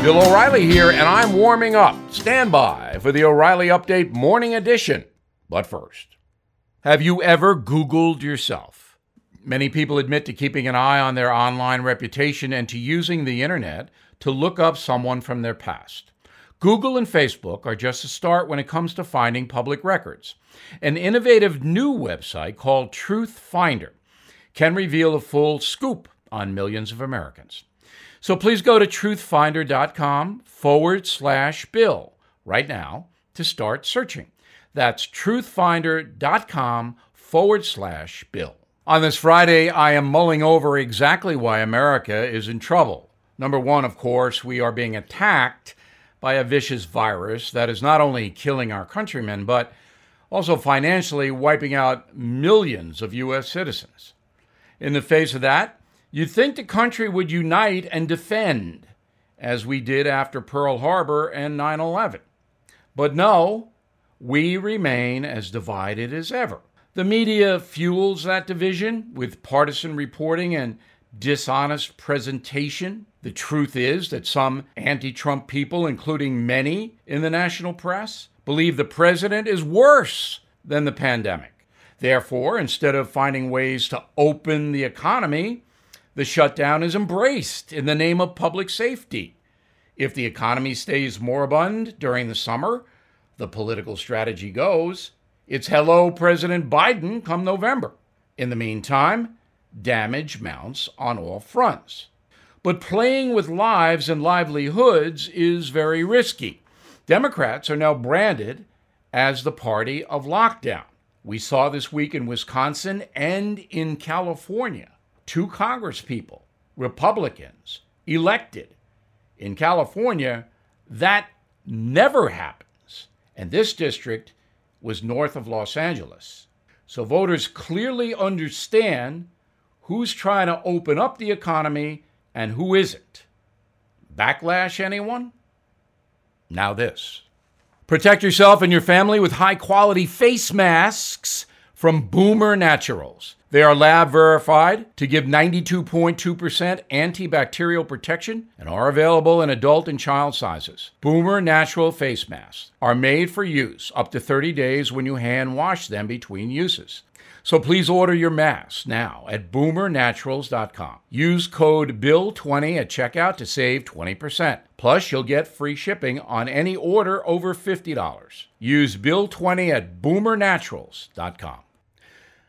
Bill O'Reilly here, and I'm warming up. Stand by for the O'Reilly Update Morning Edition. But first, have you ever Googled yourself? Many people admit to keeping an eye on their online reputation and to using the internet to look up someone from their past. Google and Facebook are just a start when it comes to finding public records. An innovative new website called Truth Finder can reveal a full scoop on millions of Americans. So please go to truthfinder.com forward slash bill right now to start searching. That's truthfinder.com forward slash bill. On this Friday, I am mulling over exactly why America is in trouble. Number one, of course, we are being attacked by a vicious virus that is not only killing our countrymen, but also financially wiping out millions of U.S. citizens. In the face of that, You'd think the country would unite and defend, as we did after Pearl Harbor and 9 11. But no, we remain as divided as ever. The media fuels that division with partisan reporting and dishonest presentation. The truth is that some anti Trump people, including many in the national press, believe the president is worse than the pandemic. Therefore, instead of finding ways to open the economy, the shutdown is embraced in the name of public safety. If the economy stays moribund during the summer, the political strategy goes, it's hello, President Biden, come November. In the meantime, damage mounts on all fronts. But playing with lives and livelihoods is very risky. Democrats are now branded as the party of lockdown. We saw this week in Wisconsin and in California two congresspeople, Republicans, elected. In California, that never happens. And this district was north of Los Angeles. So voters clearly understand who's trying to open up the economy and who isn't. Backlash, anyone? Now, this. Protect yourself and your family with high quality face masks from Boomer Naturals. They are lab verified to give 92.2% antibacterial protection and are available in adult and child sizes. Boomer Natural Face Masks are made for use up to 30 days when you hand wash them between uses. So please order your masks now at boomernaturals.com. Use code BILL20 at checkout to save 20%. Plus, you'll get free shipping on any order over $50. Use BILL20 at boomernaturals.com.